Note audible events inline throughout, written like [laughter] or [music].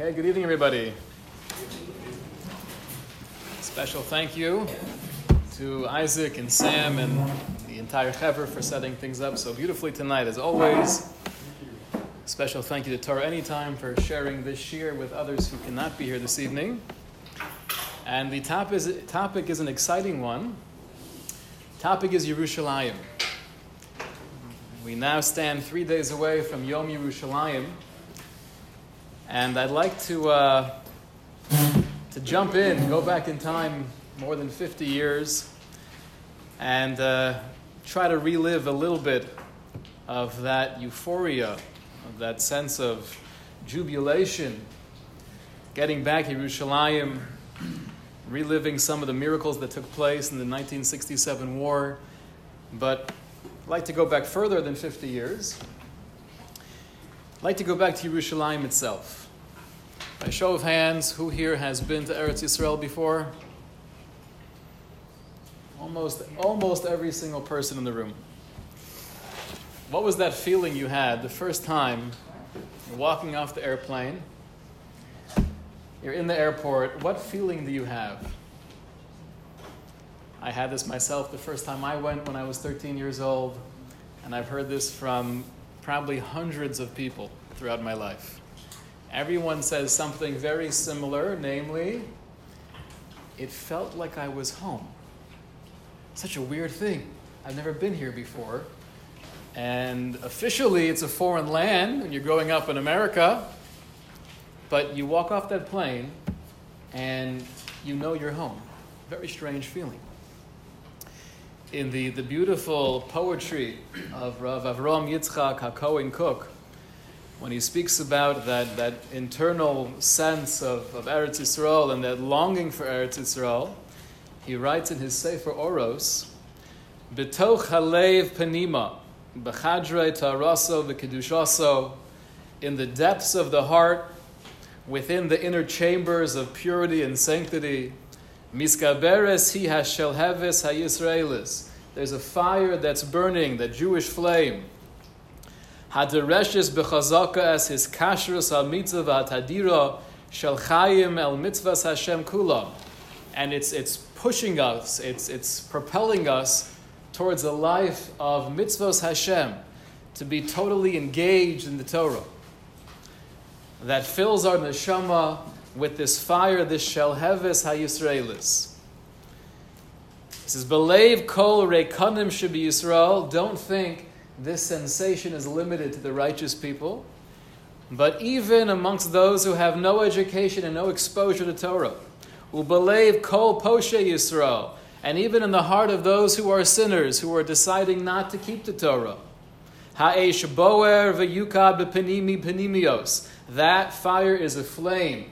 Okay, good evening, everybody. Special thank you to Isaac and Sam and the entire Hever for setting things up so beautifully tonight, as always. Special thank you to Torah Anytime for sharing this year with others who cannot be here this evening. And the top is, topic is an exciting one. Topic is Yerushalayim. We now stand three days away from Yom Yerushalayim, and I'd like to uh, to jump in, go back in time more than 50 years, and uh, try to relive a little bit of that euphoria, of that sense of jubilation, getting back to Yerushalayim, reliving some of the miracles that took place in the 1967 war, but I'd like to go back further than 50 years. I'd like to go back to Yerushalayim itself. By show of hands, who here has been to Eretz Yisrael before? Almost, almost every single person in the room. What was that feeling you had the first time walking off the airplane? You're in the airport. What feeling do you have? I had this myself the first time I went when I was 13 years old, and I've heard this from probably hundreds of people throughout my life. Everyone says something very similar, namely, it felt like I was home. Such a weird thing. I've never been here before. And officially, it's a foreign land when you're growing up in America, but you walk off that plane and you know you're home. Very strange feeling in the, the beautiful poetry of Rav Avram Yitzchak HaKohen Kook, when he speaks about that, that internal sense of, of Eretz Yisrael and that longing for Eretz Yisrael, he writes in his Sefer Oros, B'toch halev panima, b'chadrei ta'araso v'kedushaso, in the depths of the heart, within the inner chambers of purity and sanctity, Miskaberes hi hashelheves hayisraelis. There's a fire that's burning, that Jewish flame. Hadareshes bechazaka as his kashrus al mitzvah tadira shel chayim el mitzvahs Hashem kula. And it's, it's pushing us, it's, it's propelling us towards a life of mitzvahs Hashem, to be totally engaged in the Torah. That fills our neshama with this fire, this shelheves hayisraelis. He says, "Believe kol rekonim should be Yisrael." Don't think this sensation is limited to the righteous people, but even amongst those who have no education and no exposure to Torah, who believe kol poshe Yisrael, and even in the heart of those who are sinners who are deciding not to keep the Torah. Ha'esh boer v'yukad b'penimi penimios. That fire is a flame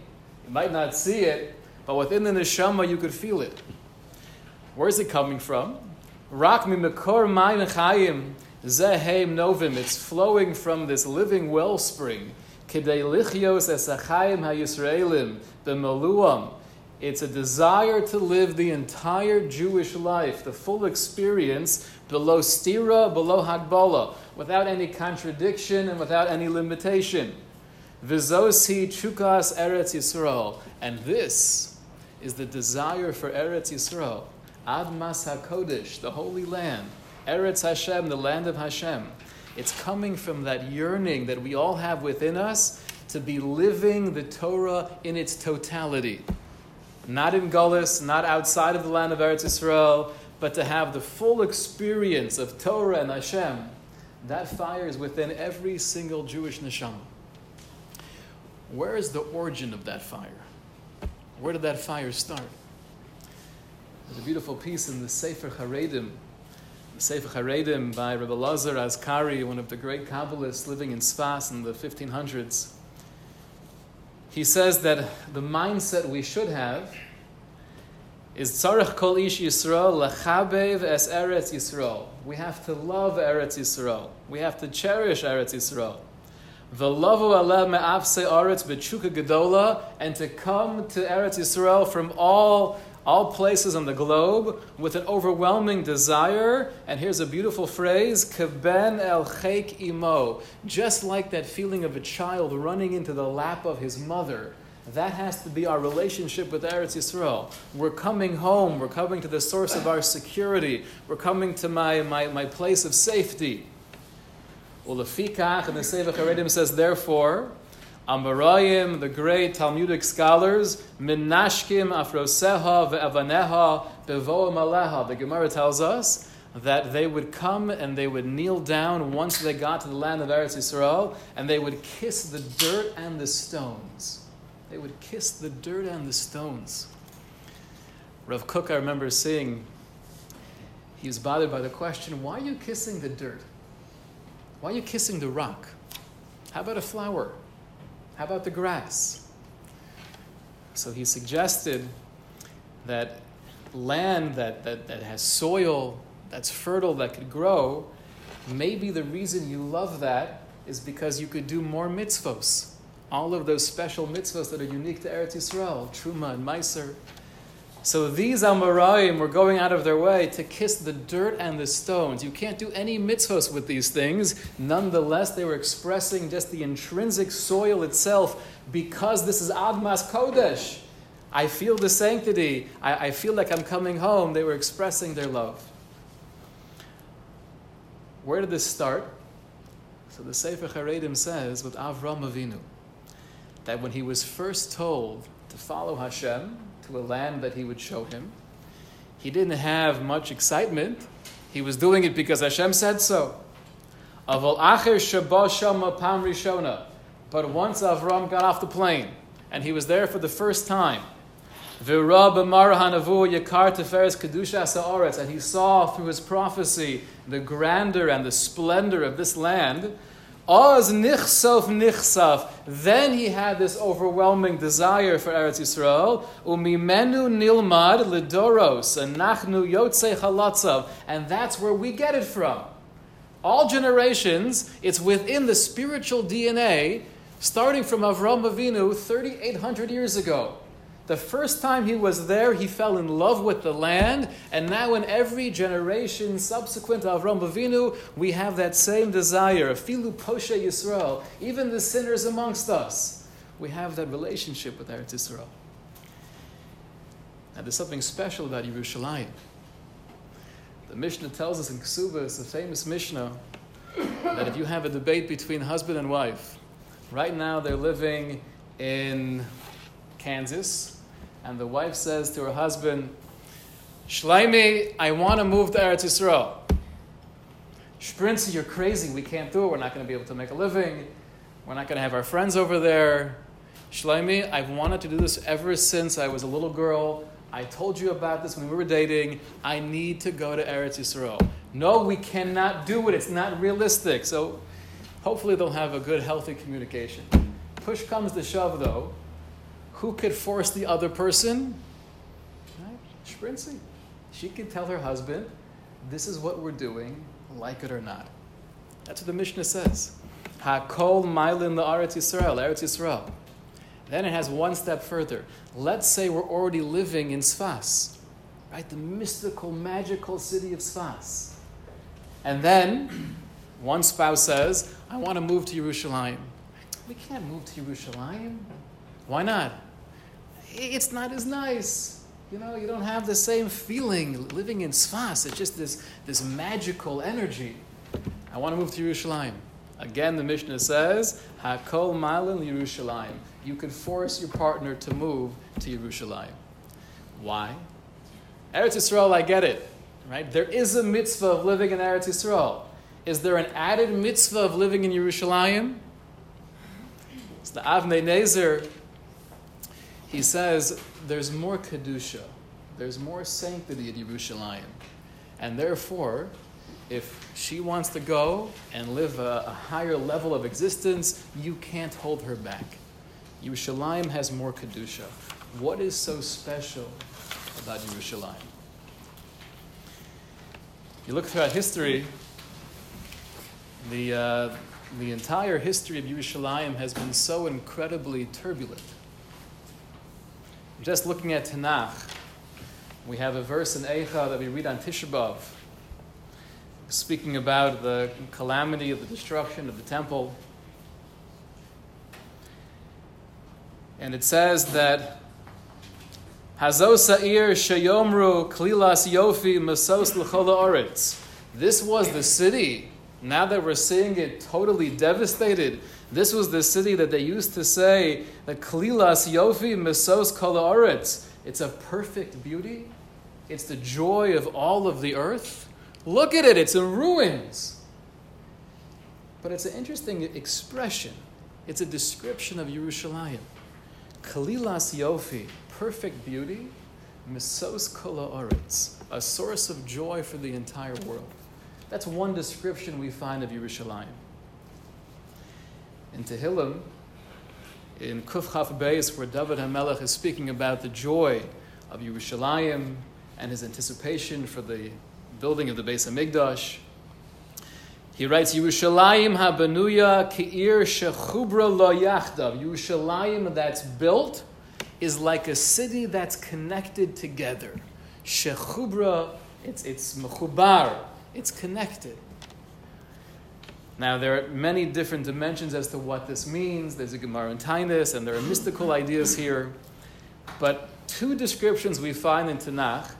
you might not see it, but within the neshama you could feel it. Where is it coming from? Rak mimekor mayim chayim zehem novim. It's flowing from this living wellspring. Kidei lichios esachayim hayisraelim b'meluam. It's a desire to live the entire Jewish life, the full experience, below stira, below hagbala, without any contradiction and without any limitation. Vizosi chukas Eretz Yisrael. And this is the desire for Eretz Yisrael. Admas HaKodesh, the Holy Land. Eretz Hashem, the land of Hashem. It's coming from that yearning that we all have within us to be living the Torah in its totality. Not in Gullus, not outside of the land of Eretz Yisrael, but to have the full experience of Torah and Hashem. That fire is within every single Jewish neshama. Where is the origin of that fire? Where did that fire start? There's a beautiful piece in the Sefer Haredim, the Sefer Haredim by Rabbi Lazar Azkari, one of the great Kabbalists living in Sfas in the 1500s. He says that the mindset we should have is tzarech kol ish Yisrael lechabev es Eretz Yisrael. We have to love Eretz Yisrael. We have to cherish Eretz Yisrael. V'lavu aleh me'afse aretz b'tshuka gedola, and to come to Eretz Yisrael from all all places on the globe with an overwhelming desire. And here's a beautiful phrase, keben el chek imo. Just like that feeling of a child running into the lap of his mother. That has to be our relationship with Eretz Yisrael. We're coming home. We're coming to the source of our security. We're coming to my, my, my place of safety. Well, the Fikach and the Sefer Haredim says, therefore, Amoraim, the great Talmudic scholars, Minashkim Afroseha ve'avaneha bevoa maleha. The Gemara tells us that they would come and they would kneel down once they got to the land of Eretz Yisrael, and they would kiss the dirt and the stones. They would kiss the dirt and the stones. Rav Kook, I remember seeing, he was bothered by the question, why are you kissing the dirt? Why are you kissing the rock? How about a flower? How about the grass? So he suggested that land that, that, that has soil, that's fertile, that could grow, maybe the reason you love that is because you could do more mitzvos. All of those special mitzvos that are unique to Eretz Yisrael, Truma and Meiser. So these Amoraim were going out of their way to kiss the dirt and the stones. You can't do any mitzvahs with these things. Nonetheless, they were expressing just the intrinsic soil itself because this is Admas Kodesh. I feel the sanctity. I, I feel like I'm coming home. They were expressing their love. Where did this start? So the Sefer Haredim says with Avram Avinu that when he was first told to follow Hashem, to a land that he would show him. He didn't have much excitement. He was doing it because Hashem said so. But once Avram got off the plane and he was there for the first time, and he saw through his prophecy the grandeur and the splendor of this land, Oz nichsof nichsaf. Then he had this overwhelming desire for Eretz Yisrael. Umimenu nilmad lidoros anachnu yotze chalatzav. And that's where we get it from. All generations, it's within the spiritual DNA, starting from Avram Avinu 3,800 years ago. The first time he was there, he fell in love with the land, and now in every generation subsequent to Avram Avinu, we have that same desire. Filu Poshe Yisrael, even the sinners amongst us, we have that relationship with Eretz Yisrael. And there's something special about Yerushalayim. The Mishnah tells us in Ksuba, it's a famous Mishnah, that if you have a debate between husband and wife, right now they're living in Kansas, and the wife says to her husband, Shlomi, I want to move to Eretz Yisrael. Sprinzi, you're crazy. We can't do it. We're not going to be able to make a living. We're not going to have our friends over there. Shlomi, I've wanted to do this ever since I was a little girl. I told you about this when we were dating. I need to go to Eretz Yisrael. No, we cannot do it. It's not realistic. So hopefully they'll have a good, healthy communication. Push comes to shove, though who could force the other person? Right? She could tell her husband, this is what we're doing, like it or not. That's what the Mishnah says. Hakol mailin la'aretz Yisrael, Eretz Yisrael. Then it has one step further. Let's say we're already living in Sfas, right? The mystical, magical city of Sfas. And then one spouse says, I want to move to Yerushalayim. We can't move to Yerushalayim. Why not? It's not as nice. You know, you don't have the same feeling living in Sfas. It's just this, this magical energy. I want to move to Yerushalayim. Again, the Mishnah says, Hakol Malin Yerushalayim. You can force your partner to move to Yerushalayim. Why? Eretz Yisrael, I get it. Right? There is a mitzvah of living in Eretz Yisrael. Is there an added mitzvah of living in Yerushalayim? It's the Avnei Nezer he says there's more kedusha, there's more sanctity at Yerushalayim, and therefore, if she wants to go and live a, a higher level of existence, you can't hold her back. Yerushalayim has more kedusha. What is so special about Yerushalayim? You look throughout history, the, uh, the entire history of Yerushalayim has been so incredibly turbulent just looking at Tanakh, We have a verse in Eicha that we read on Tisha B'Av, speaking about the calamity of the destruction of the temple. And it says that Hazosair Shayomru Klilas Yofi Masos L'chola. This was the city. Now that we're seeing it totally devastated, this was the city that they used to say the Klilas Yofi Masos Kola Oretz. It's a perfect beauty. It's the joy of all of the earth. Look at it, it's in ruins. But it's an interesting expression. It's a description of Yerushalayim. Kalilas Yofi, perfect beauty, Misos Kola a source of joy for the entire world. That's one description we find of Yerushalayim. In Tehillim, in Kuf Chaf Beis, where David HaMelech is speaking about the joy of Yerushalayim and his anticipation for the building of the Beis Hamikdash, he writes, Yerushalayim habanuya ki'ir shechubra lo yachdav. Yerushalayim that's built is like a city that's connected together. Shechubra, it's, it's mechubar, it's connected. Now, there are many different dimensions as to what this means. There's a Gemara in Taanis, and there are mystical ideas here. But two descriptions we find in Tanakh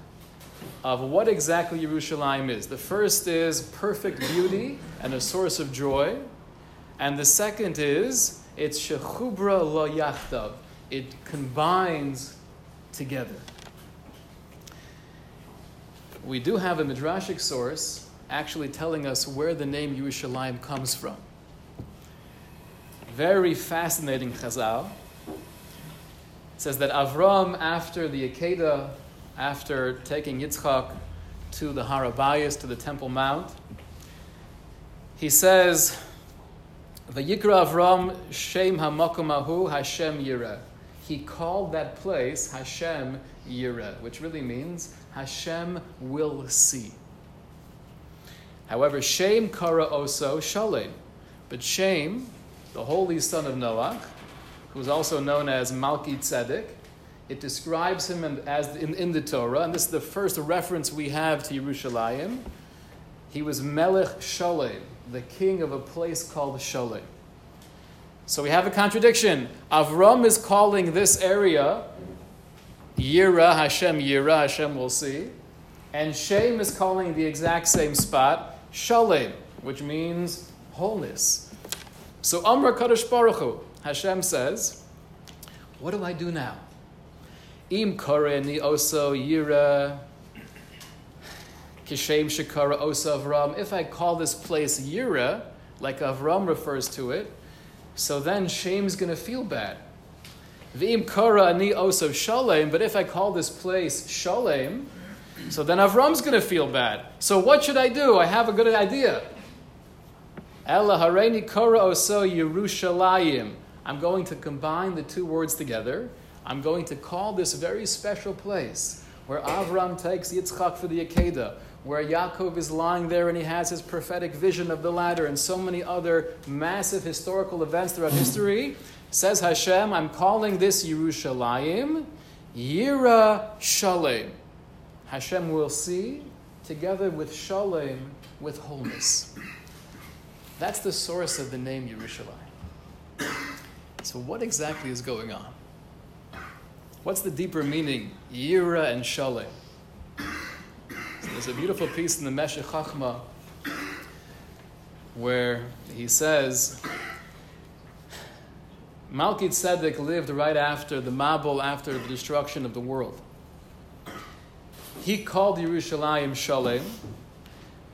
of what exactly Yerushalayim is. The first is perfect beauty and a source of joy. And the second is it's shechubra lo yachtav. It combines together. We do have a midrashic source actually telling us where the name Yerushalayim comes from. Very fascinating chazal. It says that Avram, after the Akedah, after taking Yitzchak to the Har HaBayis, to the Temple Mount, he says, Vayikra Avram Shem Hamakumahu Hashem Yireh. He called that place Hashem Yireh, which really means Hashem will see. However, Shem Kara Oso Shalem. But Shem, the holy son of Noach, who is also known as Malki Tzedek, it describes him as in, in, the Torah, and this is the first reference we have to Yerushalayim. He was Melech Shalem, the king of a place called Shalem. So we have a contradiction. Avram is calling this area Yira Hashem Yira Hashem We'll see, and Shem is calling the exact same spot Shalem, which means wholeness. So Amra Kadosh Baruch Hu, Hashem says, "What do I do now?" Im koreni oso yira kishem shekara osa Avram. If I call this place yira, like Avram refers to it, so then Shem's going to feel bad. V'im kara ani oso shalem. But if I call this place shalem, so then Avram's going to feel bad. So what should I do? I have a good idea. Kara oso Yerushalayim. I'm going to combine the two words together. I'm going to call this very special place where Avram takes Yitzchak for the Akedah, where Yaakov is lying there and he has his prophetic vision of the ladder, and so many other massive historical events throughout history. Says Hashem, I'm calling this Yerushalayim Yira Shalem. Hashem will see together with Shalem, with wholeness. That's the source of the name Yerushalayim. So, what exactly is going on? What's the deeper meaning? Yira and Shalem. So there's a beautiful piece in the Meshech Chachma where he says, Malki Tzedek lived right after the Mabul, after the destruction of the world. He called Yerushalayim Shalem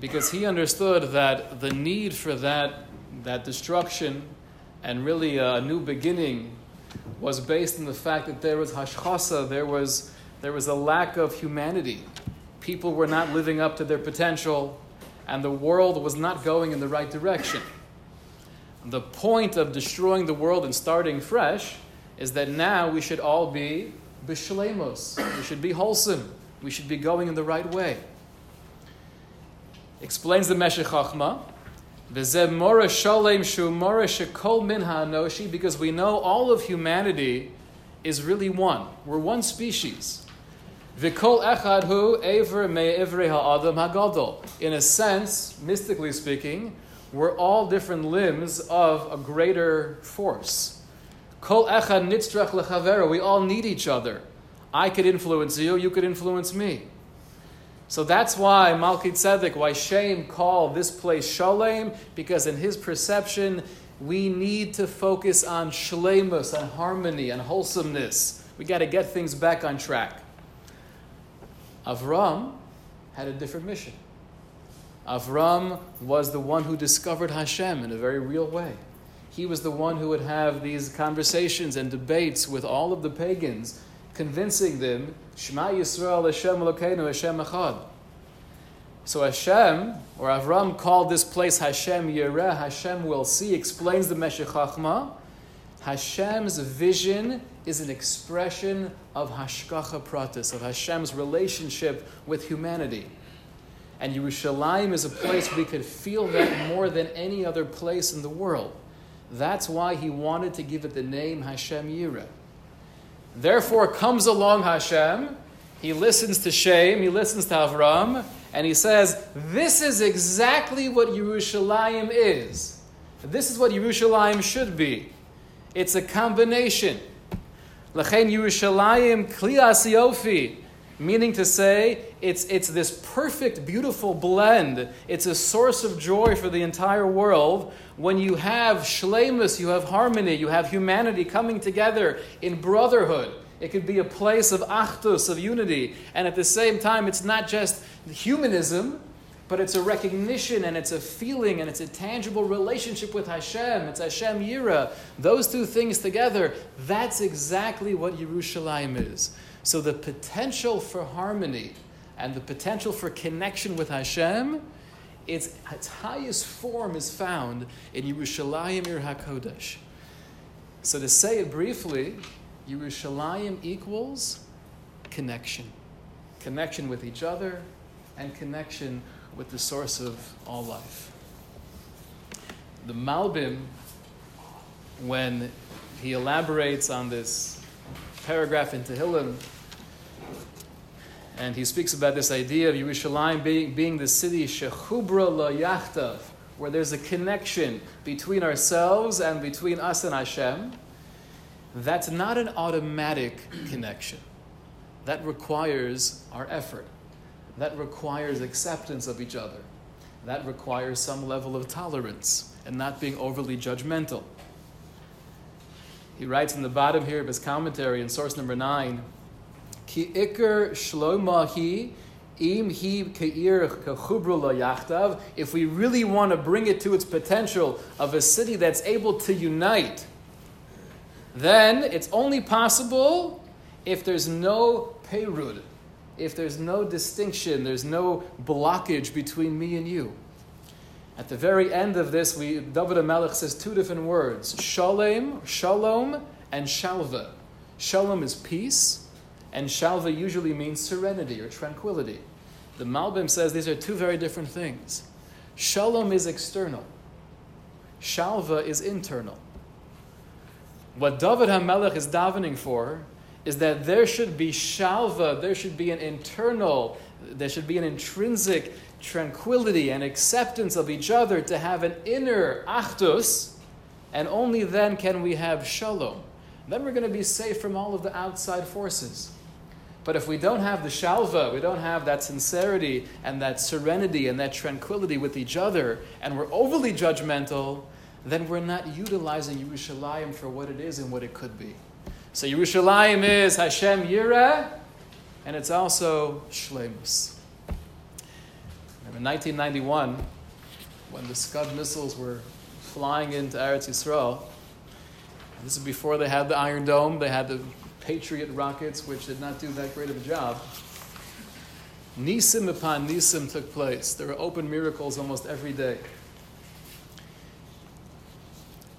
because he understood that the need for that, that destruction and really a new beginning was based on the fact that there was hashchasa, there was, there was a lack of humanity. People were not living up to their potential, and the world was not going in the right direction. The point of destroying the world and starting fresh is that now we should all be bishlemos. We should be wholesome. We should be going in the right way. Explains the Meshech Chachma because we know all of humanity is really one. We're one species. In a sense, mystically speaking, we're all different limbs of a greater force. We all need each other. I could influence you, you could influence me. So that's why Malki Tzedek, why Shem called this place Shalem, because in his perception, we need to focus on shlemus, on harmony, on wholesomeness. We got to get things back on track. Avram had a different mission. Avram was the one who discovered Hashem in a very real way. He was the one who would have these conversations and debates with all of the pagans, convincing them, Shema Yisrael Hashem Elokeinu Hashem Echad. So Hashem, or Avram called this place Hashem Yireh, Hashem will see, explains the Meshech Chachma. Hashem's vision is an expression of Hashgacha Pratis, of Hashem's relationship with humanity. And Yerushalayim is a place we could feel that more than any other place in the world. That's why he wanted to give it the name Hashem Yireh. Therefore comes along Hashem, he listens to Shem, he listens to Avram, and he says, This is exactly what Yerushalayim is. This is what Yerushalayim should be. It's a combination. Lachen Yerushalayim Klias Yofi, meaning to say, it's, it's this perfect, beautiful blend. It's a source of joy for the entire world. When you have shlemus, you have harmony, you have humanity coming together in brotherhood. It could be a place of achdus, of unity. And at the same time, it's not just humanism, but it's a recognition and it's a feeling and it's a tangible relationship with Hashem. It's Hashem Yira. Those two things together, that's exactly what Yerushalayim is. So the potential for harmony and the potential for connection with Hashem, its, its highest form is found in Yerushalayim Ir HaKodesh. So to say it briefly, Yerushalayim equals connection. Connection with each other and connection with the source of all life. The Malbim, when he elaborates on this paragraph in Tehillim, and he speaks about this idea of Yerushalayim being, being the city Shechubra Yachtav, where there's a connection between ourselves and between us and Hashem. That's not an automatic connection. That requires our effort. That requires acceptance of each other. That requires some level of tolerance and not being overly judgmental. He writes in the bottom here of his commentary in source number nine, Ki im hi keir yachtav. If we really want to bring it to its potential of a city that's able to unite, then it's only possible if there's no peyrud, if there's no distinction, there's no blockage between me and you. At the very end of this, we, David HaMelech says two different words shalom, shalom, and shalva. Shalom is peace, and shalva usually means serenity or tranquility. The Malbim says these are two very different things. Shalom is external, shalva is internal. What David HaMelech is davening for is that there should be shalva, there should be an internal, there should be an intrinsic tranquility and acceptance of each other to have an inner achdus, and only then can we have shalom. Then we're going to be safe from all of the outside forces. But if we don't have the shalva, we don't have that sincerity and that serenity and that tranquility with each other, and we're overly judgmental, then we're not utilizing Yerushalayim for what it is and what it could be. So Yerushalayim is Hashem Yireh, and it's also Shlemus. In 1991, when the Scud missiles were flying into Eretz Yisrael, this is before they had the Iron Dome, they had the Patriot rockets, which did not do that great of a job. Nisim upon Nisim took place. There were open miracles almost every day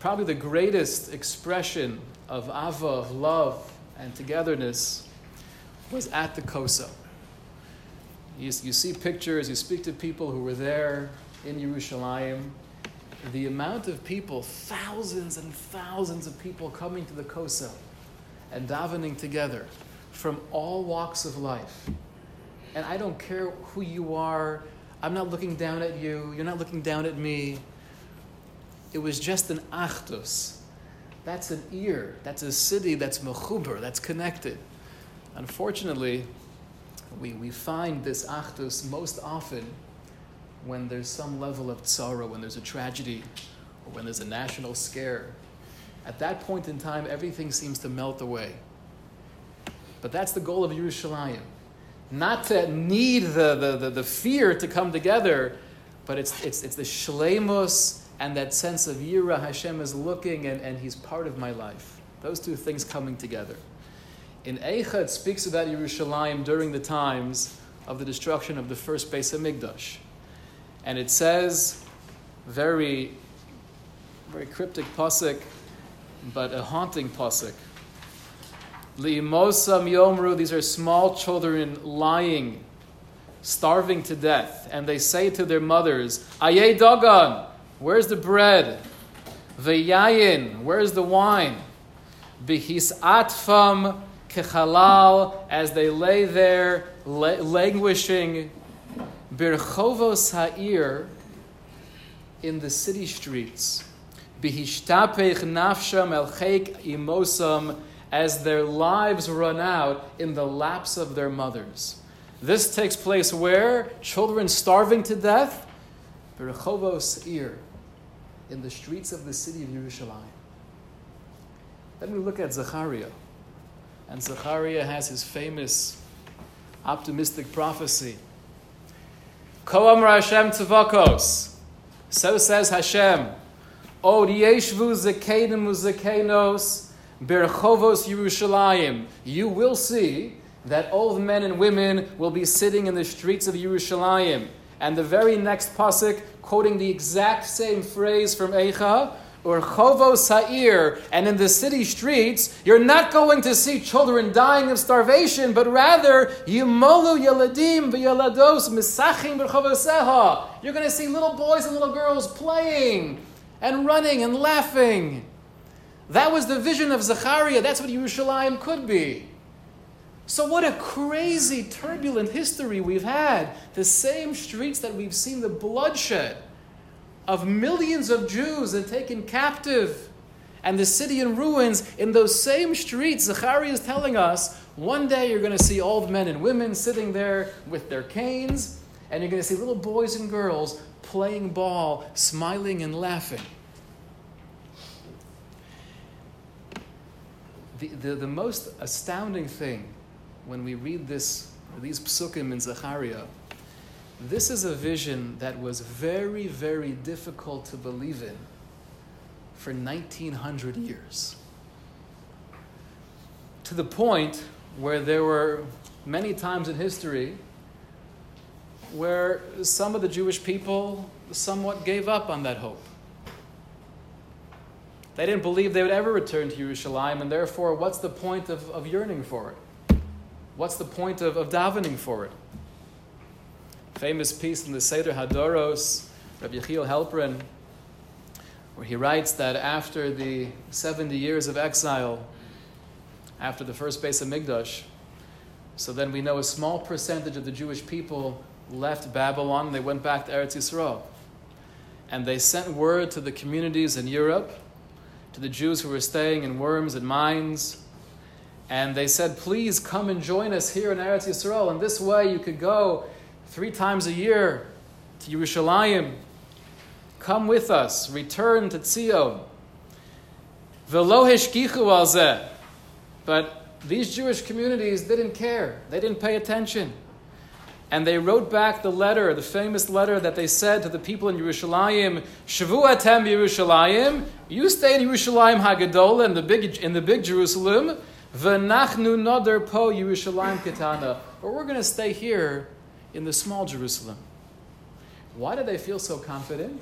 probably the greatest expression of ava, of love and togetherness, was at the Kosel. You, you see pictures, you speak to people who were there in Yerushalayim. The amount of people, thousands and thousands of people coming to the Kosel and davening together, from all walks of life. And I don't care who you are, I'm not looking down at you, you're not looking down at me. It was just an achdus. That's an ear, that's a city that's mechuber, that's connected. Unfortunately, we, we find this achdus most often when there's some level of sorrow, when there's a tragedy, or when there's a national scare. At that point in time, everything seems to melt away. But that's the goal of Yerushalayim. Not to need the, the, the, the fear to come together, but it's, it's, it's the shlemus and that sense of Yira Hashem is looking and, and He's part of my life. Those two things coming together. In Eicha, it speaks about Yerushalayim during the times of the destruction of the first Beis Hamikdash. And it says, very, very cryptic pasuk, but a haunting pasuk. Li'imosam yomru, these are small children lying, starving to death, and they say to their mothers, Aye dagan, where's the bread? Ve'yayin, where's the wine? Bihis atfam kechalal, as they lay there languishing, birchovos ha'ir, in the city streets. Bihishtapech nafsham el imosam, as their lives run out in the laps of their mothers. This takes place where? Children starving to death? Berchovos Ir, in the streets of the city of Yerushalayim. Then we look at Zechariah. And Zechariah has his famous optimistic prophecy. Koam Hashem Tzavakos. So says Hashem. Od yeshvu zekenim uzekenos Berchovos Yerushalayim, you will see that old men and women will be sitting in the streets of Yerushalayim. And the very next pasuk, quoting the exact same phrase from Eicha, or Chovos Ha'ir, and in the city streets, you're not going to see children dying of starvation, but rather, Yimolu Yeladim v'Yelados Misachim Berchovoseha. You're going to see little boys and little girls playing and running and laughing. That was the vision of Zechariah. That's what Yerushalayim could be. So, what a crazy, turbulent history we've had. The same streets that we've seen the bloodshed of millions of Jews and taken captive, and the city in ruins. In those same streets, Zechariah is telling us one day you're going to see old men and women sitting there with their canes, and you're going to see little boys and girls playing ball, smiling and laughing. the, the, the most astounding thing when we read this, these psukim in Zechariah, this is a vision that was very, very difficult to believe in for 1900 years. To the point where there were many times in history where some of the Jewish people somewhat gave up on that hope. They didn't believe they would ever return to Jerusalem, and therefore, what's the point of, of yearning for it? What's the point of, of davening for it? Famous piece in the Seder Hadoros, Rabbi Yechiel Halperin, where he writes that after the 70 years of exile, after the first Beis Hamikdash, so then we know a small percentage of the Jewish people left Babylon they went back to Eretz Yisrael. And they sent word to the communities in Europe to the Jews who were staying in Worms and Mainz. And they said, Please come and join us here in Eretz Yisrael. And this way you could go three times a year to Yerushalayim. Come with us, return to Tzion. But these Jewish communities didn't care. They didn't pay attention. And they wrote back the letter, the famous letter that they said to the people in Yerushalayim, Shavuatem Yerushalayim, you stay in Yerushalayim Hagadol, in the big, in the big Jerusalem, V'nachnu noder po Yerushalayim Ketana, or we're going to stay here in the small Jerusalem. Why do they feel so confident?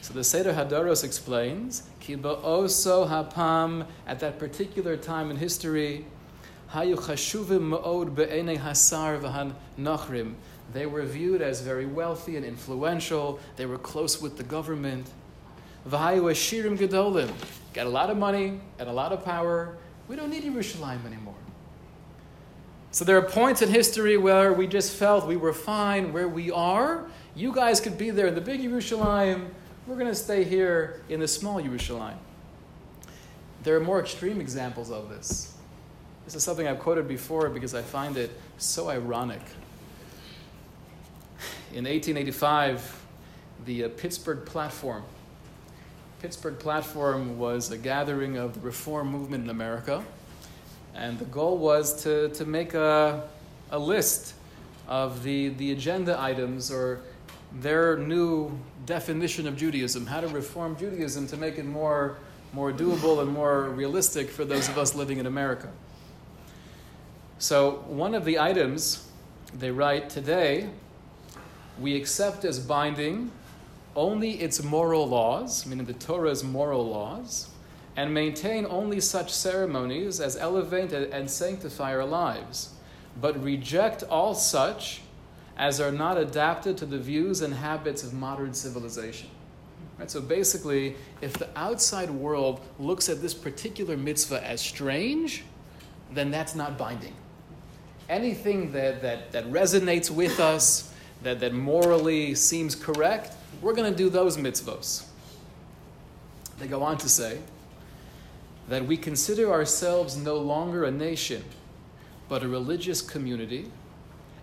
So the Seder Hadoros explains, Kiba oso hapam, at that particular time in history, they were viewed as very wealthy and influential. They were close with the government. Got a lot of money and a lot of power. We don't need Yerushalayim anymore. So there are points in history where we just felt we were fine where we are. You guys could be there in the big Yerushalayim. We're going to stay here in the small Yerushalayim. There are more extreme examples of this. This is something I've quoted before because I find it so ironic. In 1885, the uh, Pittsburgh Platform. Pittsburgh Platform was a gathering of the reform movement in America, and the goal was to, to make a, a list of the, the agenda items or their new definition of Judaism, how to reform Judaism to make it more, more doable and more realistic for those of us living in America. So, one of the items they write today, we accept as binding only its moral laws, meaning the Torah's moral laws, and maintain only such ceremonies as elevate and sanctify our lives, but reject all such as are not adapted to the views and habits of modern civilization. Right, so basically, if the outside world looks at this particular mitzvah as strange, then that's not binding. Anything that, that, that resonates with us, that, that morally seems correct, we're going to do those mitzvahs. They go on to say that we consider ourselves no longer a nation, but a religious community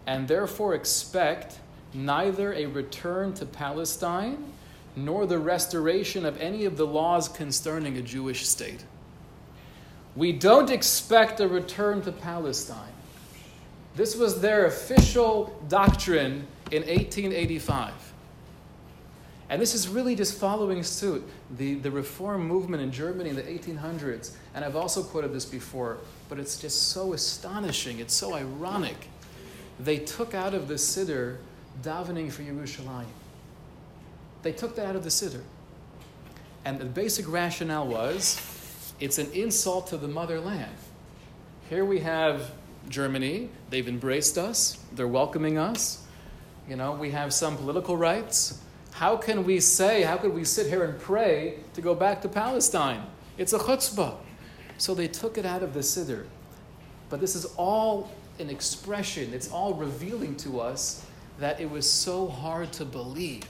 and therefore expect neither a return to Palestine nor the restoration of any of the laws concerning a Jewish state. We don't expect a return to Palestine. This was their official doctrine in 1885. And this is really just following suit. The, the reform movement in Germany in the 1800s, and I've also quoted this before, but it's just so astonishing, it's so ironic they took out of the Siddur davening for Yerushalayim. They took that out of the Siddur. And the basic rationale was it's an insult to the motherland. Here we have Germany, they've embraced us, they're welcoming us. You know, we have some political rights. How can we say, how could we sit here and pray to go back to Palestine? It's a chutzpah. So they took it out of the Siddur. But this is all an expression, it's all revealing to us that it was so hard to believe.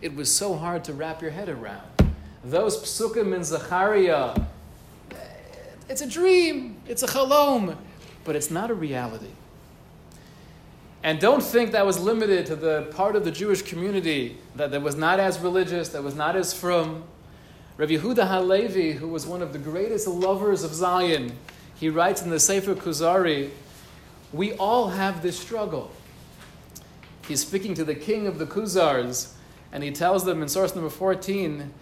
It was so hard to wrap your head around. Those psukim in Zechariah, it's a dream, it's a chalom, but it's not a reality. And don't think that was limited to the part of the Jewish community that, that was not as religious, that was not as frum. Rav Yehuda Halevi, who was one of the greatest lovers of Zion, he writes in the Sefer Kuzari we all have this struggle. He's speaking to the king of the Kuzars, and he tells them in source number 14,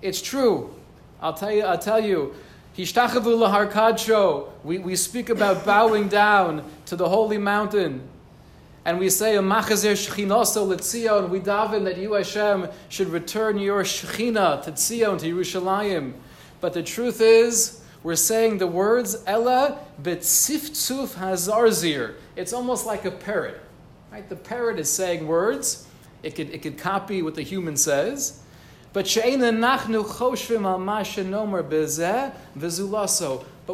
it's true. I'll tell you, I'll tell you. We, we speak about bowing down to the holy mountain. And we say, Machazer Shechinoso Letzion, we daven that you, Hashem, should return your Shechina to Tzion, to Yerushalayim. But the truth is, we're saying the words Ella betziftzuf hazarzir. It's almost like a parrot. Right? The parrot is saying words. It could, it could copy what the human says. But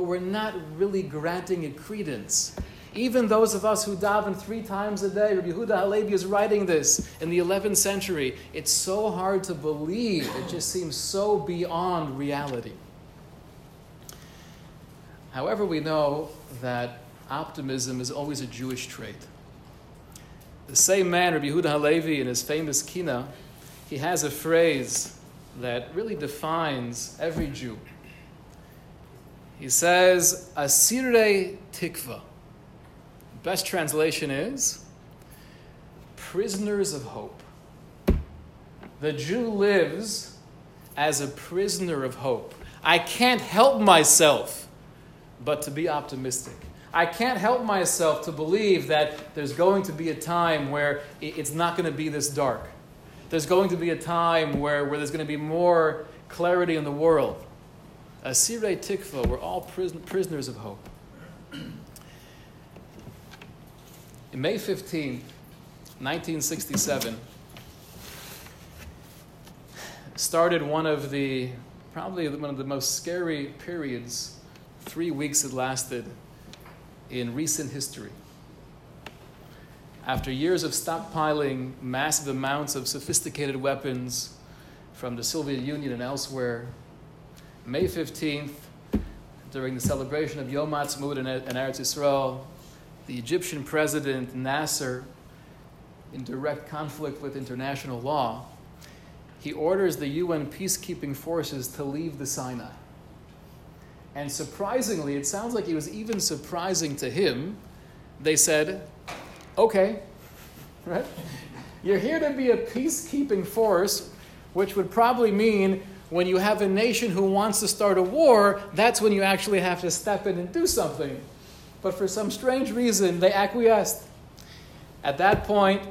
we're not really granting it credence. Even those of us who daven three times a day, Rabbi Yehuda Halevi is writing this in the 11th century. It's so hard to believe. It just seems so beyond reality. However, we know that optimism is always a Jewish trait. The same man, Rabbi Yehuda Halevi, in his famous Kina, he has a phrase that really defines every Jew. He says, Asire tikva. Best translation is, prisoners of hope. The Jew lives as a prisoner of hope. I can't help myself but to be optimistic. I can't help myself to believe that there's going to be a time where it's not going to be this dark. There's going to be a time where, where there's going to be more clarity in the world. Asire Tikva, we're all prison, prisoners of hope. In May 15, 1967, started one of the, probably one of the most scary periods three weeks it lasted in recent history. After years of stockpiling massive amounts of sophisticated weapons from the Soviet Union and elsewhere, May 15th, during the celebration of Yom Ha'atzmaut in Eretz Yisrael, the Egyptian president Nasser, in direct conflict with international law, he orders the UN peacekeeping forces to leave the Sinai. And surprisingly, it sounds like it was even surprising to him, they said, okay, right? You're here to be a peacekeeping force, which would probably mean when you have a nation who wants to start a war, that's when you actually have to step in and do something. But for some strange reason, they acquiesced. At that point,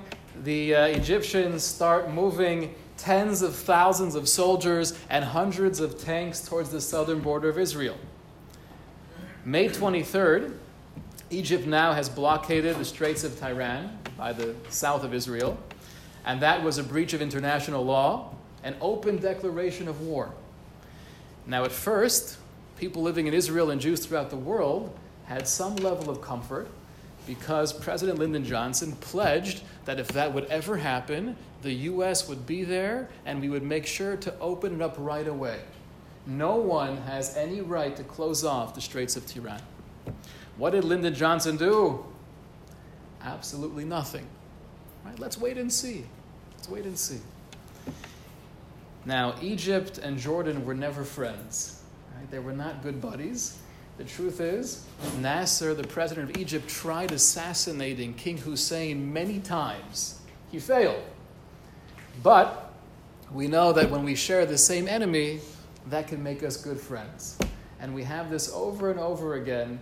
the uh, Egyptians start moving tens of thousands of soldiers and hundreds of tanks towards the southern border of Israel. May 23rd, Egypt now has blockaded the Straits of Tiran by the south of Israel, and that was a breach of international law, an open declaration of war. Now, at first, people living in Israel and Jews throughout the world had some level of comfort because President Lyndon Johnson pledged that if that would ever happen, the U.S. would be there and we would make sure to open it up right away. No one has any right to close off the Straits of Tiran. What did Lyndon Johnson do? Absolutely nothing. Right? Let's wait and see. Let's wait and see. Now, Egypt and Jordan were never friends. Right? They were not good buddies. The truth is, Nasser, the president of Egypt, tried assassinating King Hussein many times. He failed. But we know that when we share the same enemy, that can make us good friends. And we have this over and over again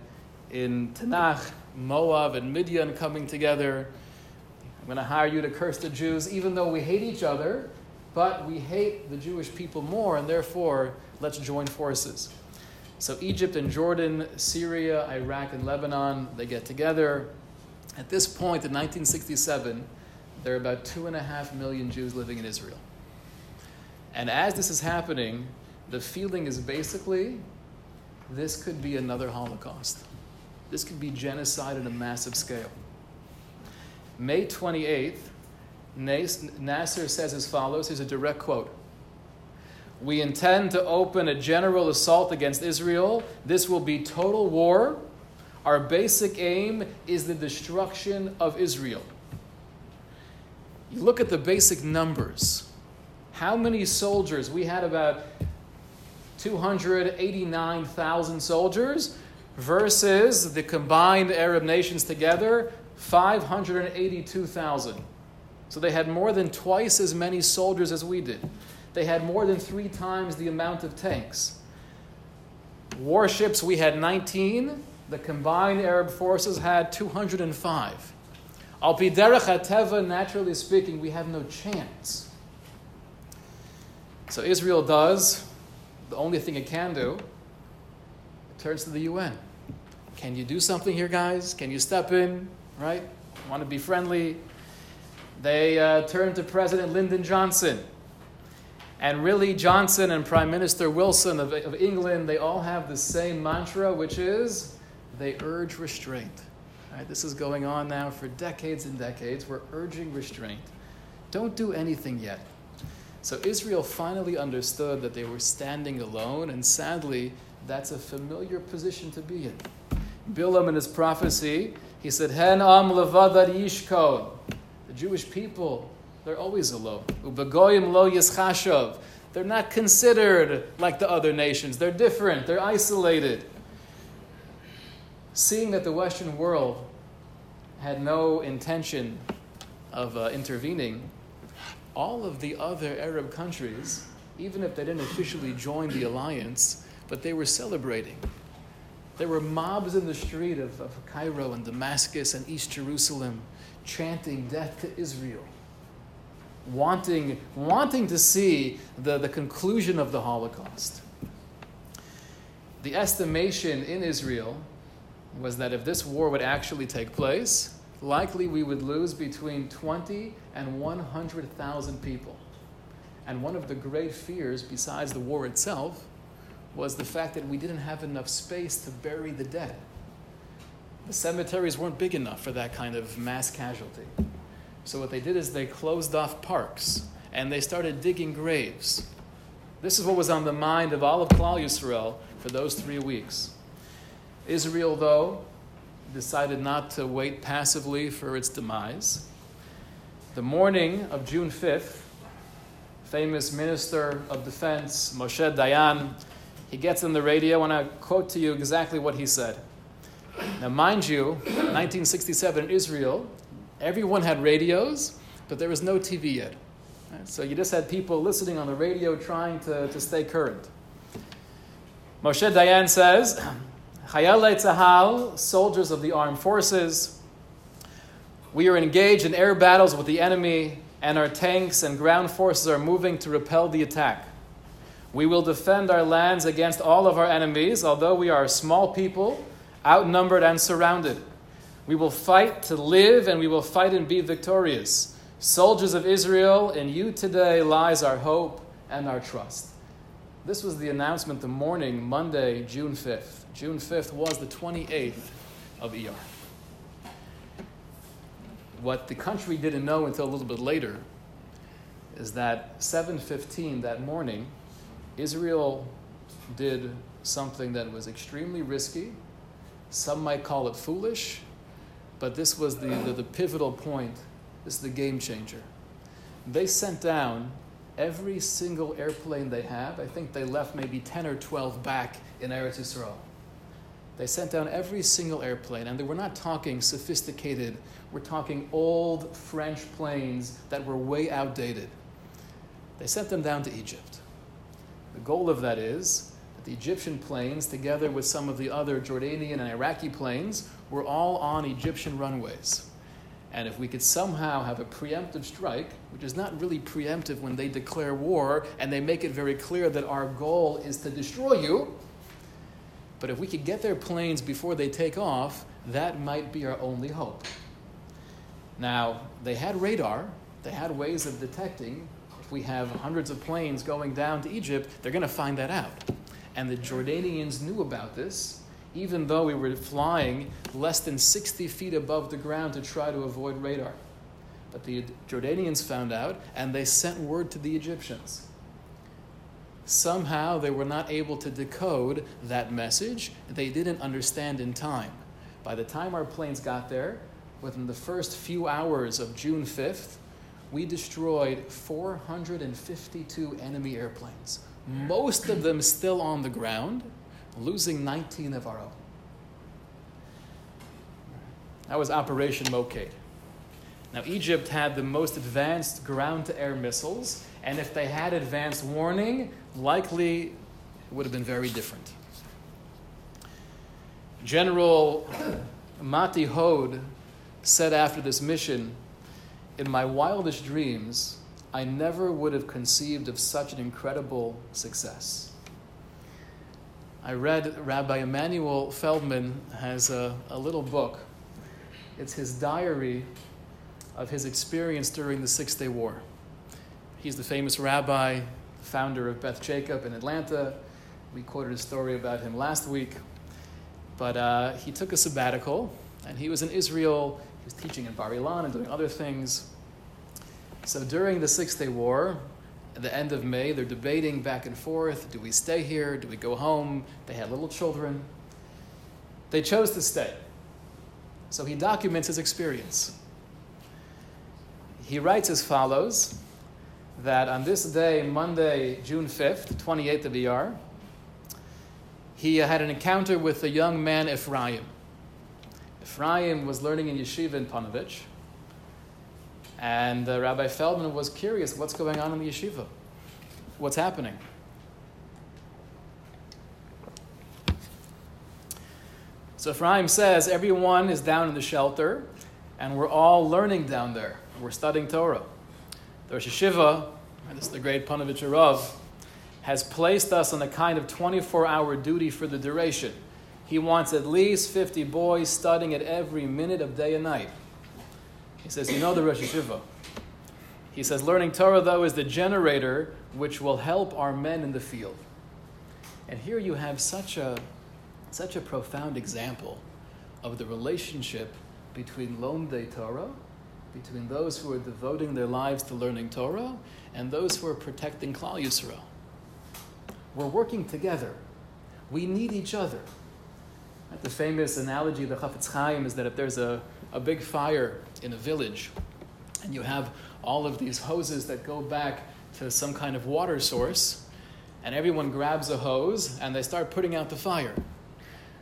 in Tanakh, Moab, and Midian coming together. I'm going to hire you to curse the Jews, even though we hate each other, but we hate the Jewish people more, and therefore, let's join forces. So Egypt and Jordan, Syria, Iraq, and Lebanon, they get together. At this point in 1967, there are about two and a half million Jews living in Israel. And as this is happening, the feeling is basically this could be another Holocaust. This could be genocide on a massive scale. May 28th, Nasser says as follows here's a direct quote we intend to open a general assault against Israel. This will be total war. Our basic aim is the destruction of Israel. You look at the basic numbers. How many soldiers? We had about 289,000 soldiers versus the combined Arab nations together, 582,000. So they had more than twice as many soldiers as we did they had more than three times the amount of tanks. Warships, we had 19. The combined Arab forces had 205. Al Piderach naturally speaking, we have no chance. So Israel does the only thing it can do. It turns to the UN. Can you do something here, guys? Can you step in? Right? Want to be friendly? They uh, turn to President Lyndon Johnson. And really, Johnson and Prime Minister Wilson of, of England, they all have the same mantra, which is they urge restraint. Right, this is going on now for decades and decades. We're urging restraint. Don't do anything yet. So Israel finally understood that they were standing alone, and sadly, that's a familiar position to be in. Bilam in his prophecy, he said, Hen am levadad yishkon. The Jewish people, they're always alone. Ubegoyim lo yischashav. They're not considered like the other nations. They're different. They're isolated. Seeing that the Western world had no intention of uh, intervening, all of the other Arab countries, even if they didn't officially join the alliance, but they were celebrating. There were mobs in the street of, of Cairo and Damascus and East Jerusalem chanting death to Israel wanting, wanting to see the, the conclusion of the Holocaust. The estimation in Israel was that if this war would actually take place, likely we would lose between 20 and 100,000 people. And one of the great fears, besides the war itself, was the fact that we didn't have enough space to bury the dead. the cemeteries weren't big enough for that kind of mass casualty. So what they did is they closed off parks and they started digging graves. This is what was on the mind of all of Klal Yisrael for those three weeks. Israel, though, decided not to wait passively for its demise. The morning of June 5th, famous Minister of Defense Moshe Dayan, he gets on the radio, and I quote to you exactly what he said. Now, mind you, 1967 in Israel, everyone had radios, but there was no TV yet. So you just had people listening on the radio trying to, to stay current. Moshe Dayan says, Chayalei Tzahal, soldiers of the armed forces, we are engaged in air battles with the enemy, and our tanks and ground forces are moving to repel the attack. We will defend our lands against all of our enemies, although we are a small people, outnumbered and surrounded. We will fight to live, and we will fight and be victorious. Soldiers of Israel, in you today lies our hope and our trust. This was the announcement the morning, Monday, June 5th. June 5th was the 28th of ER. What the country didn't know until a little bit later is that 7:15 that morning, Israel did something that was extremely risky. Some might call it foolish, but this was the, the, the pivotal point. This is the game changer. They sent down every single airplane they have. I think they left maybe 10 or 12 back in Eretz Yisrael. They sent down every single airplane, and they were not talking sophisticated, we're talking old French planes that were way outdated. They sent them down to Egypt. The goal of that is that the Egyptian planes, together with some of the other Jordanian and Iraqi planes, were all on Egyptian runways. And if we could somehow have a preemptive strike, which is not really preemptive when they declare war and they make it very clear that our goal is to destroy you, but if we could get their planes before they take off, that might be our only hope. Now, they had radar, they had ways of detecting. If we have hundreds of planes going down to Egypt, they're going to find that out. And the Jordanians knew about this, even though we were flying less than 60 feet above the ground to try to avoid radar. But the Jordanians found out, and they sent word to the Egyptians somehow they were not able to decode that message. They didn't understand in time. By the time our planes got there, within the first few hours of June 5th, we destroyed 452 enemy airplanes, most of them still on the ground, losing 19 of our own. That was Operation Moked. Now, Egypt had the most advanced ground to air missiles, and if they had advanced warning, likely it would have been very different. General Motti Hod said after this mission, In my wildest dreams, I never would have conceived of such an incredible success. I read Rabbi Emanuel Feldman has a, a little book. It's his diary of his experience during the Six Day War. He's the famous rabbi, founder of Beth Jacob in Atlanta. We quoted a story about him last week. But uh, he took a sabbatical, and he was in Israel. Was teaching in Bar Ilan and doing other things. So during the Six Day War, at the end of May, they're debating back and forth do we stay here? Do we go home? They had little children. They chose to stay. So he documents his experience he writes as follows that on this day, Monday, June 5th, 28th of ER, he had an encounter with a young man, Ephraim. Ephraim was learning in yeshiva in Panovich, and uh, Rabbi Feldman was curious what's going on in the yeshiva? What's happening? So Ephraim says everyone is down in the shelter, and we're all learning down there. We're studying Torah. The Rosh Yeshiva, this is the great Panovich Rav, has placed us on a kind of 24 hour duty for the duration. He wants at least 50 boys studying it every minute of day and night. He says, You know the Rosh Yeshiva. He says, Learning Torah, though, is the generator which will help our men in the field. And here you have such a, such a profound example of the relationship between Lomdei Torah, between those who are devoting their lives to learning Torah, and those who are protecting Klal Yisrael. We're working together. We need each other. The famous analogy of the Chafetz Chaim is that if there's a, a big fire in a village, and you have all of these hoses that go back to some kind of water source, and everyone grabs a hose and they start putting out the fire.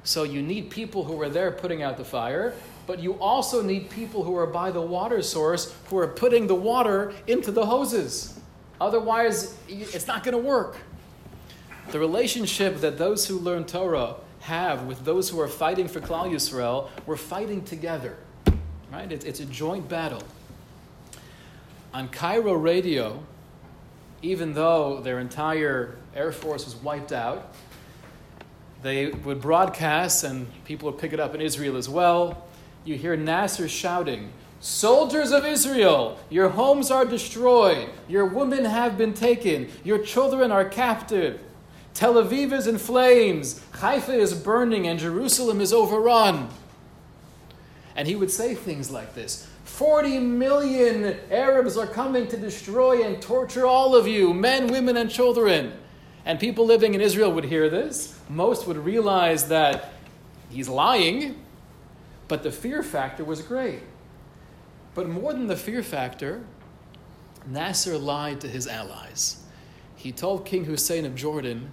So you need people who are there putting out the fire, but you also need people who are by the water source who are putting the water into the hoses. Otherwise, it's not going to work. The relationship that those who learn Torah have with those who are fighting for Klal Yisrael, we're fighting together. Right? It's, it's a joint battle. On Cairo radio, even though their entire air force was wiped out, they would broadcast, and people would pick it up in Israel as well. You hear Nasser shouting, Soldiers of Israel, your homes are destroyed, your women have been taken, your children are captive. Tel Aviv is in flames, Haifa is burning, and Jerusalem is overrun. And he would say things like this 40 million Arabs are coming to destroy and torture all of you, men, women, and children. And people living in Israel would hear this. Most would realize that he's lying, but the fear factor was great. But more than the fear factor, Nasser lied to his allies. He told King Hussein of Jordan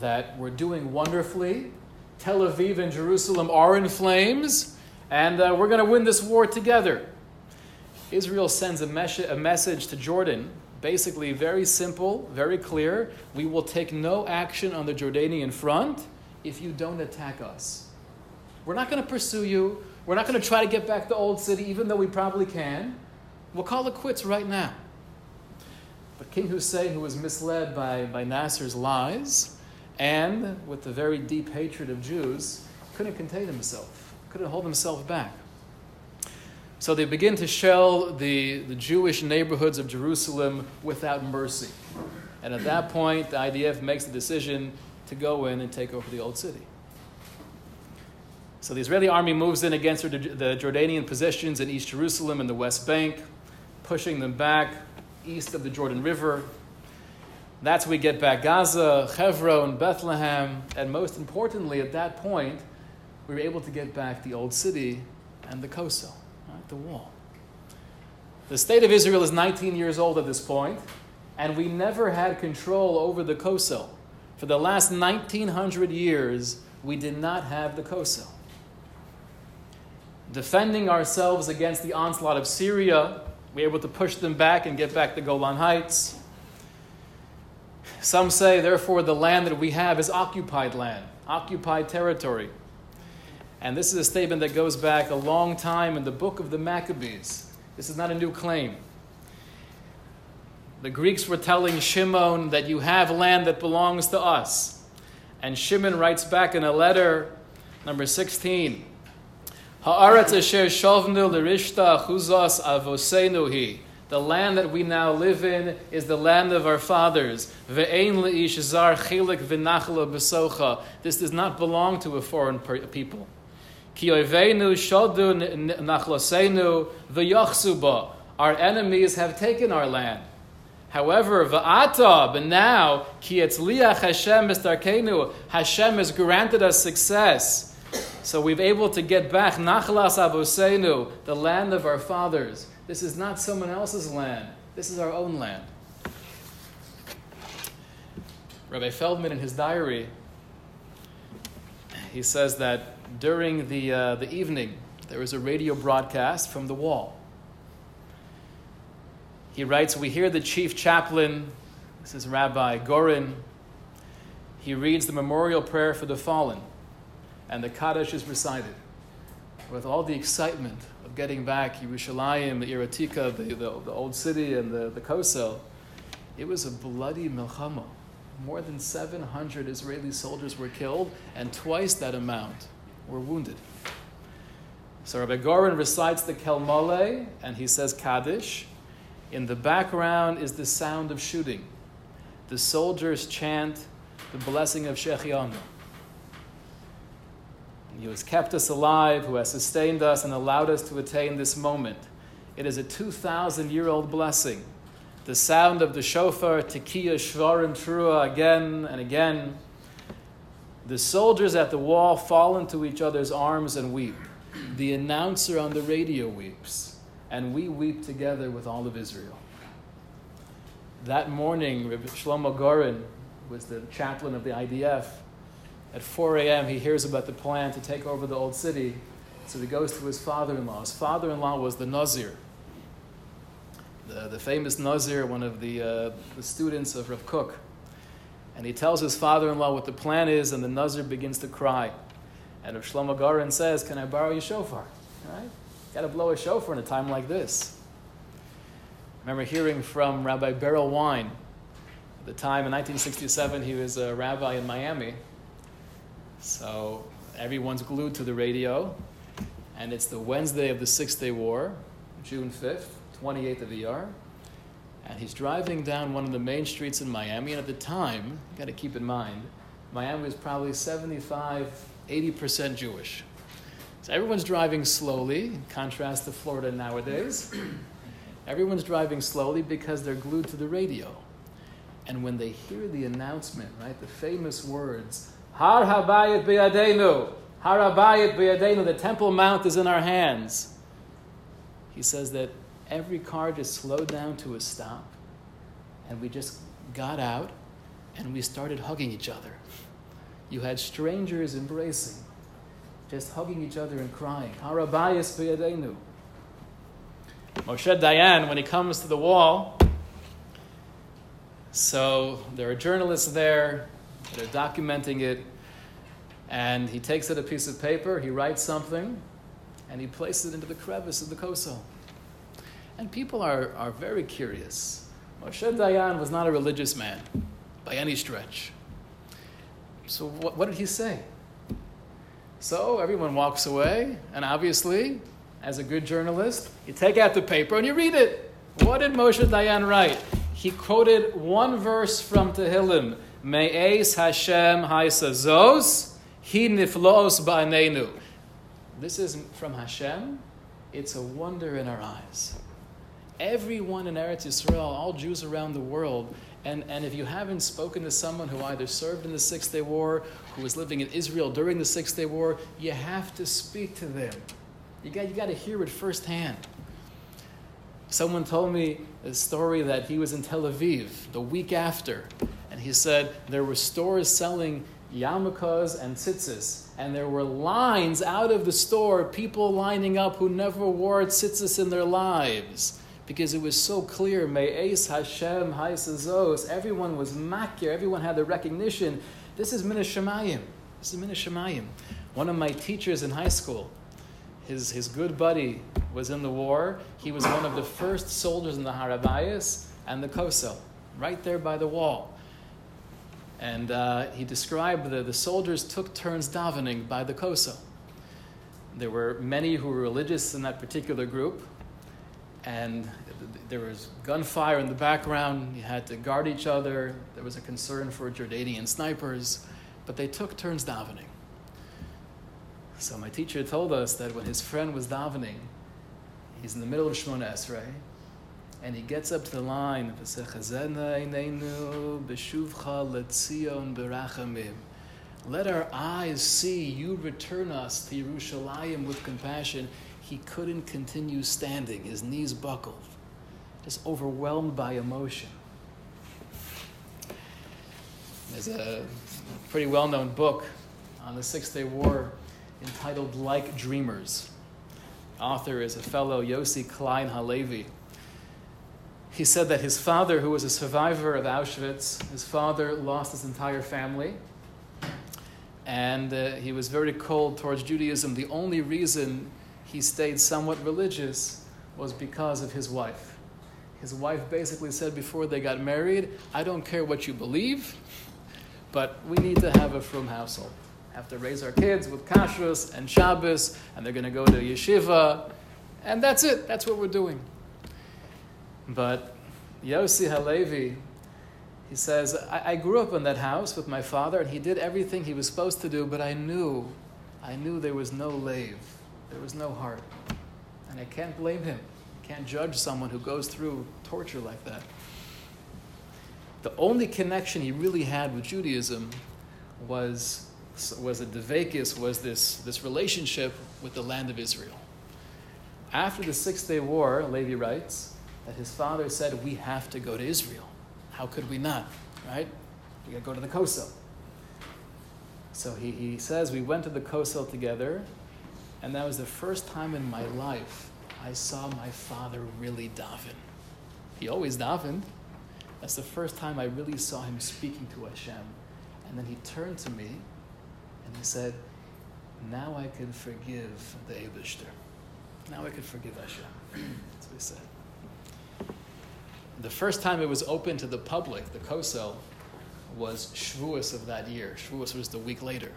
that we're doing wonderfully. Tel Aviv and Jerusalem are in flames, and uh, we're going to win this war together. Israel sends a, mes- a message to Jordan, basically very simple, very clear. We will take no action on the Jordanian front if you don't attack us. We're not going to pursue you. We're not going to try to get back the old city, even though we probably can. We'll call it quits right now. But King Hussein, who was misled by, by Nasser's lies, and with the very deep hatred of Jews, couldn't contain himself, couldn't hold himself back. So they begin to shell the, the Jewish neighborhoods of Jerusalem without mercy. And at that point, the IDF makes the decision to go in and take over the old city. So the Israeli army moves in against the Jordanian positions in East Jerusalem and the West Bank, pushing them back east of the Jordan River. That's we get back Gaza, Hebron, Bethlehem, and most importantly, at that point, we were able to get back the old city and the Kosel, right, the wall. The state of Israel is 19 years old at this point, and we never had control over the Kosel. For the last 1900 years, we did not have the Kosel. Defending ourselves against the onslaught of Syria, we were able to push them back and get back the Golan Heights. Some say, therefore, the land that we have is occupied land, occupied territory. And this is a statement that goes back a long time in the book of the Maccabees. This is not a new claim. The Greeks were telling Shimon that you have land that belongs to us. And Shimon writes back in a letter, number 16, Ha'aretz asher shovnu avosenu hi. The land that we now live in is the land of our fathers. This does not belong to a foreign people. Our enemies have taken our land. However, va'ata, but now, Hashem Hashem has granted us success. So we've able to get back Nachlas Avosenu, the land of our fathers. This is not someone else's land. This is our own land. Rabbi Feldman, in his diary, he says that during the, uh, the evening, there was a radio broadcast from the wall. He writes, We hear the chief chaplain, this is Rabbi Goren, he reads the memorial prayer for the fallen, and the Kaddish is recited with all the excitement of getting back Yerushalayim, the Ir HaAtika, the, the, the, old city, and the, the Kosel, it was a bloody milchama. More than 700 Israeli soldiers were killed, and twice that amount were wounded. So Rabbi Goren recites the Kel Maleh, and he says Kaddish. In the background is the sound of shooting. The soldiers chant the blessing of Shehecheyanu. Who has kept us alive, who has sustained us and allowed us to attain this moment. It is a 2,000 year old blessing. The sound of the shofar, tekiah, shvar, and trua again and again. The soldiers at the wall fall into each other's arms and weep. The announcer on the radio weeps, and we weep together with all of Israel. That morning, Shlomo Goren was the chaplain of the IDF. At 4 a.m., he hears about the plan to take over the old city, so he goes to his father in law. His father in law was the Nazir, the, the famous Nazir, one of the, uh, the students of Rav Kook. And he tells his father in law what the plan is, and the Nazir begins to cry. And Rav Shlomo Goren says, Can I borrow your shofar? Right? Got to blow a shofar in a time like this. I remember hearing from Rabbi Berel Wein. At the time in 1967, he was a rabbi in Miami. So everyone's glued to the radio. And it's the Wednesday of the Six Day War, June 5th, 28th of ER. And he's driving down one of the main streets in Miami. And at the time, you got to keep in mind, Miami was probably 75, 80% Jewish. So everyone's driving slowly, in contrast to Florida nowadays. [clears throat] Everyone's driving slowly because they're glued to the radio. And when they hear the announcement, right, the famous words, Har Habayit B'yadenu, Har Habayit B'yadenu, the Temple Mount is in our hands. He says that every car just slowed down to a stop, and we just got out and we started hugging each other. You had strangers embracing, just hugging each other and crying, Har Habayit B'yadenu. Moshe Dayan, when he comes to the wall, so there are journalists there that are documenting it, and he takes out a piece of paper, he writes something, and he places it into the crevice of the kosel. And people are, are very curious. Moshe Dayan was not a religious man by any stretch. So, what, what did he say? So, everyone walks away, and obviously, as a good journalist, you take out the paper and you read it. What did Moshe Dayan write? He quoted one verse from Tehillim, Me'ez Hashem Haisazos, He Niflos Ba'anenu. This isn't from Hashem, it's a wonder in our eyes. Everyone in Eretz Yisrael, all Jews around the world, and, and if you haven't spoken to someone who either served in the Six Day War, who was living in Israel during the Six Day War, you have to speak to them. You got, you got to hear it firsthand. Someone told me a story that he was in Tel Aviv the week after, and he said there were stores selling yarmulkes and tzitzis, and there were lines out of the store, people lining up who never wore tzitzis in their lives. Because it was so clear, May Me'ez Hashem Haisazos, everyone was makir, everyone had the recognition. This is Min Shemayim. This is Min Shemayim. One of my teachers in high school, his, his good buddy was in the war. He was one of the first soldiers in the Har HaBayis and the Kosel, right there by the wall. And uh, he described that the soldiers took turns davening by the Kosel. There were many who were religious in that particular group, and there was gunfire in the background. You had to guard each other. There was a concern for Jordanian snipers, but they took turns davening. So my teacher told us that when his friend was davening, he's in the middle of Shemona Esrei, and he gets up to the line, of B'rachamim. let our eyes see you return us to Yerushalayim with compassion. He couldn't continue standing, his knees buckled, just overwhelmed by emotion. There's a pretty well known book on the Six Day War entitled Like Dreamers. Author is a fellow Yossi Klein Halevi. He said that his father, who was a survivor of Auschwitz, his father lost his entire family, and uh, he was very cold towards Judaism. The only reason he stayed somewhat religious was because of his wife. His wife basically said before they got married, I don't care what you believe, but we need to have a frum household have to raise our kids with kashrus and Shabbos, and they're going to go to yeshiva, and that's it. That's what we're doing. But Yossi Halevi, he says, I, I grew up in that house with my father, and he did everything he was supposed to do, but I knew I knew there was no lave, there was no heart. And I can't blame him. I can't judge someone who goes through torture like that. The only connection he really had with Judaism was, was a devekis, was this, this relationship with the land of Israel. After the Six Day War, Levi writes that his father said, We have to go to Israel. How could we not? Right? We gotta go to the Kosel. So he, he says, We went to the Kosel together, and that was the first time in my life I saw my father really daven. He always davened. That's the first time I really saw him speaking to Hashem. And then he turned to me and he said, Now I can forgive the Abishter. Now I can forgive Hashem. [clears throat] That's what he said. The first time it was open to the public, the Kosel, was Shavuos of that year. Shavuos was the week later.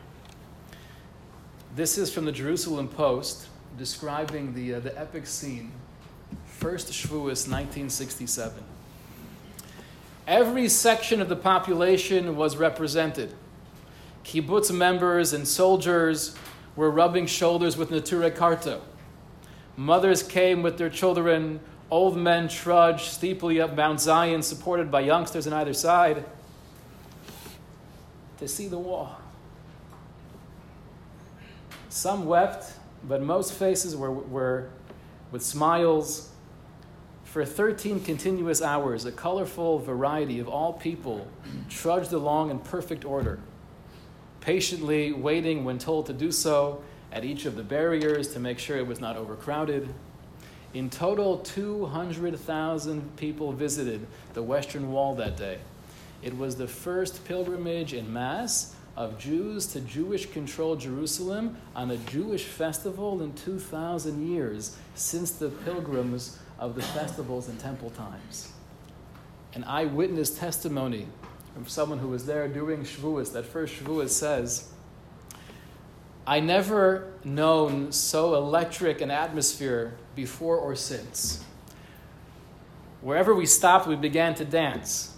This is from the Jerusalem Post describing the, uh, the epic scene, first Shavuos 1967. Every section of the population was represented. Kibbutz members and soldiers were rubbing shoulders with Neturei Karta. Mothers came with their children, old men trudged steeply up Mount Zion, supported by youngsters on either side, to see the wall. Some wept, but most faces were, were with smiles. For 13 continuous hours, a colorful variety of all people trudged along in perfect order, patiently waiting when told to do so at each of the barriers to make sure it was not overcrowded. In total, 200,000 people visited the Western Wall that day. It was the first pilgrimage in mass of Jews to Jewish controlled Jerusalem on a Jewish festival in 2,000 years since the pilgrims of the festivals in temple times. An eyewitness testimony from someone who was there during Shavuos, that first Shavuos says, I never known so electric an atmosphere before or since. Wherever we stopped, we began to dance.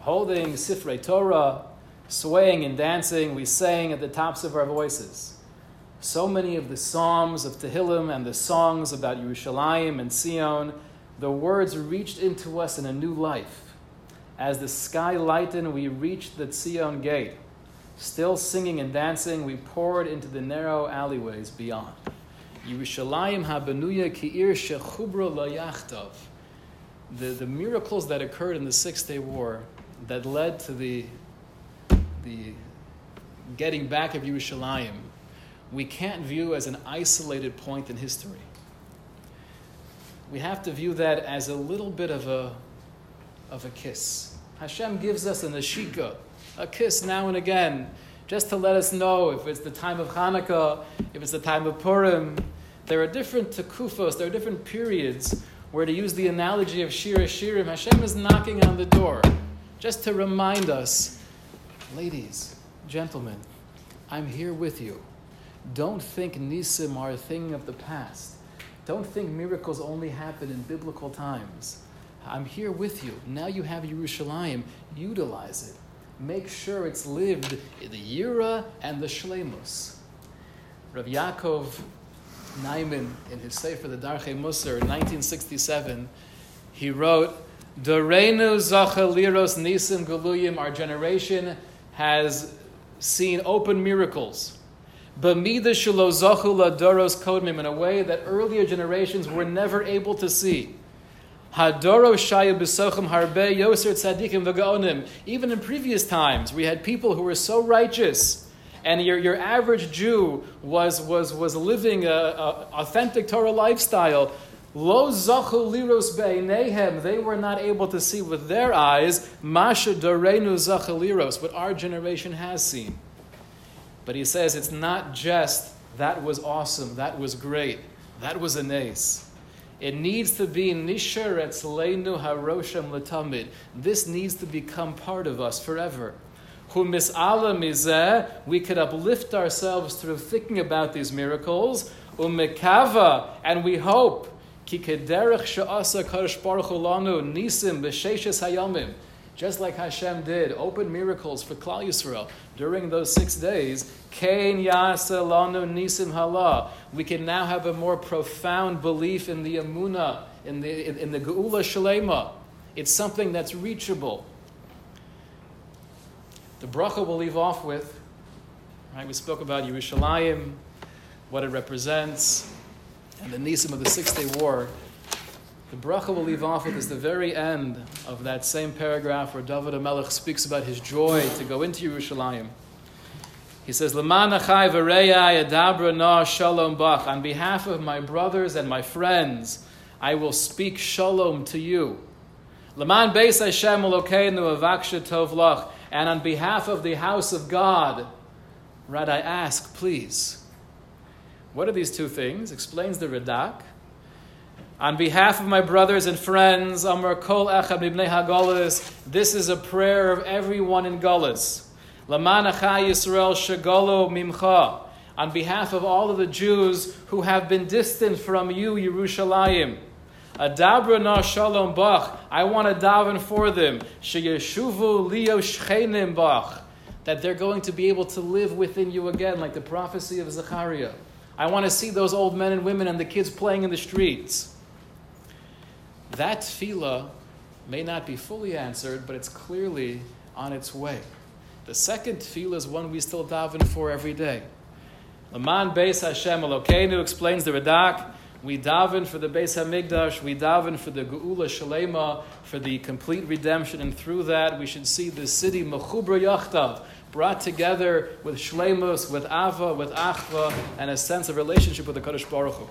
Holding Sifrei Torah, swaying and dancing, we sang at the tops of our voices. So many of the Psalms of Tehillim and the songs about Yerushalayim and Zion, the words reached into us in a new life. As the sky lightened, we reached the Zion gate. Still singing and dancing, we poured into the narrow alleyways beyond. Yerushalayim habenuya ki'ir shechubra layachtov. The, the miracles that occurred in the Six Day War that led to the, the getting back of Yerushalayim, we can't view as an isolated point in history. We have to view that as a little bit of a, of a kiss. Hashem gives us a nashika, a kiss now and again, just to let us know if it's the time of Hanukkah, if it's the time of Purim. There are different takufos, there are different periods where, to use the analogy of Shir HaShirim, Hashem is knocking on the door just to remind us, ladies, gentlemen, I'm here with you. Don't think Nisim are a thing of the past. Don't think miracles only happen in biblical times. I'm here with you. Now you have Yerushalayim. Utilize it make sure it's lived in the Yira and the Shlemus. Rav Yaakov Naiman, in his Sefer, the Darchei Musar, in 1967, he wrote, Dorenu Zachaliros Nisim Galuyim, our generation has seen open miracles. Bamida Shalo Zachula Doros Kodmim, in a way that earlier generations were never able to see. Hadoro B'Sochim Harbe Yoser Tzadikim. Even in previous times, we had people who were so righteous, and your, your average Jew was, was, was living a, authentic Torah lifestyle. Lo zachu liros be'enehem. They were not able to see with their eyes masha dorenu zachu liros, what our generation has seen. But he says it's not just that was awesome, that was great, that was a nace. It needs to be nishar etzleinu harosham letamid. This needs to become part of us forever. We could uplift ourselves through thinking about these miracles. Umekava, and we hope. Ki kederech kadosh baruch nisim b'sheishes hayomim. Just like Hashem did, open miracles for Klal Yisrael during those six days. Kain Lanu Nisim Hala. We can now have a more profound belief in the Amuna, in the in, in the Geula Shalema. It's something that's reachable. The bracha we'll leave off with. Right, we spoke about Yerushalayim, what it represents, and the Nisim of the Six Day War. The bracha we'll leave off with is the very end of that same paragraph where David HaMelech speaks about his joy to go into Yerushalayim. He says, "Leman achai v'reya na shalom bach." On behalf of my brothers and my friends, I will speak shalom to you. Leman beis Hashem Elokeinu avaksha tov lach. And on behalf of the house of God, right, I ask, please. What are these two things? Explains the Radak. On behalf of my brothers and friends, Amar Kol Echad Mibnei Hagolas, this is a prayer of everyone in Golas. Laman Yisrael Shagolo Mimcha. On behalf of all of the Jews who have been distant from you, Yerushalayim. Adabra na shalom bach. I want to daven for them. Sheyeshuvu leo shchenim bach. That they're going to be able to live within you again, like the prophecy of Zechariah. I want to see those old men and women and the kids playing in the streets. That tefillah may not be fully answered, but it's clearly on its way. The second tefillah is one we still daven for every day. Laman Beis Hashem Elokeinu explains the Radak. We daven for the Beis Hamikdash. We daven for the Geula Shalema, for the complete redemption, and through that we should see the city Mechubra Yachtav brought together with Shlemus, with Ava, with Achva, and a sense of relationship with the Kadosh Baruch Hu.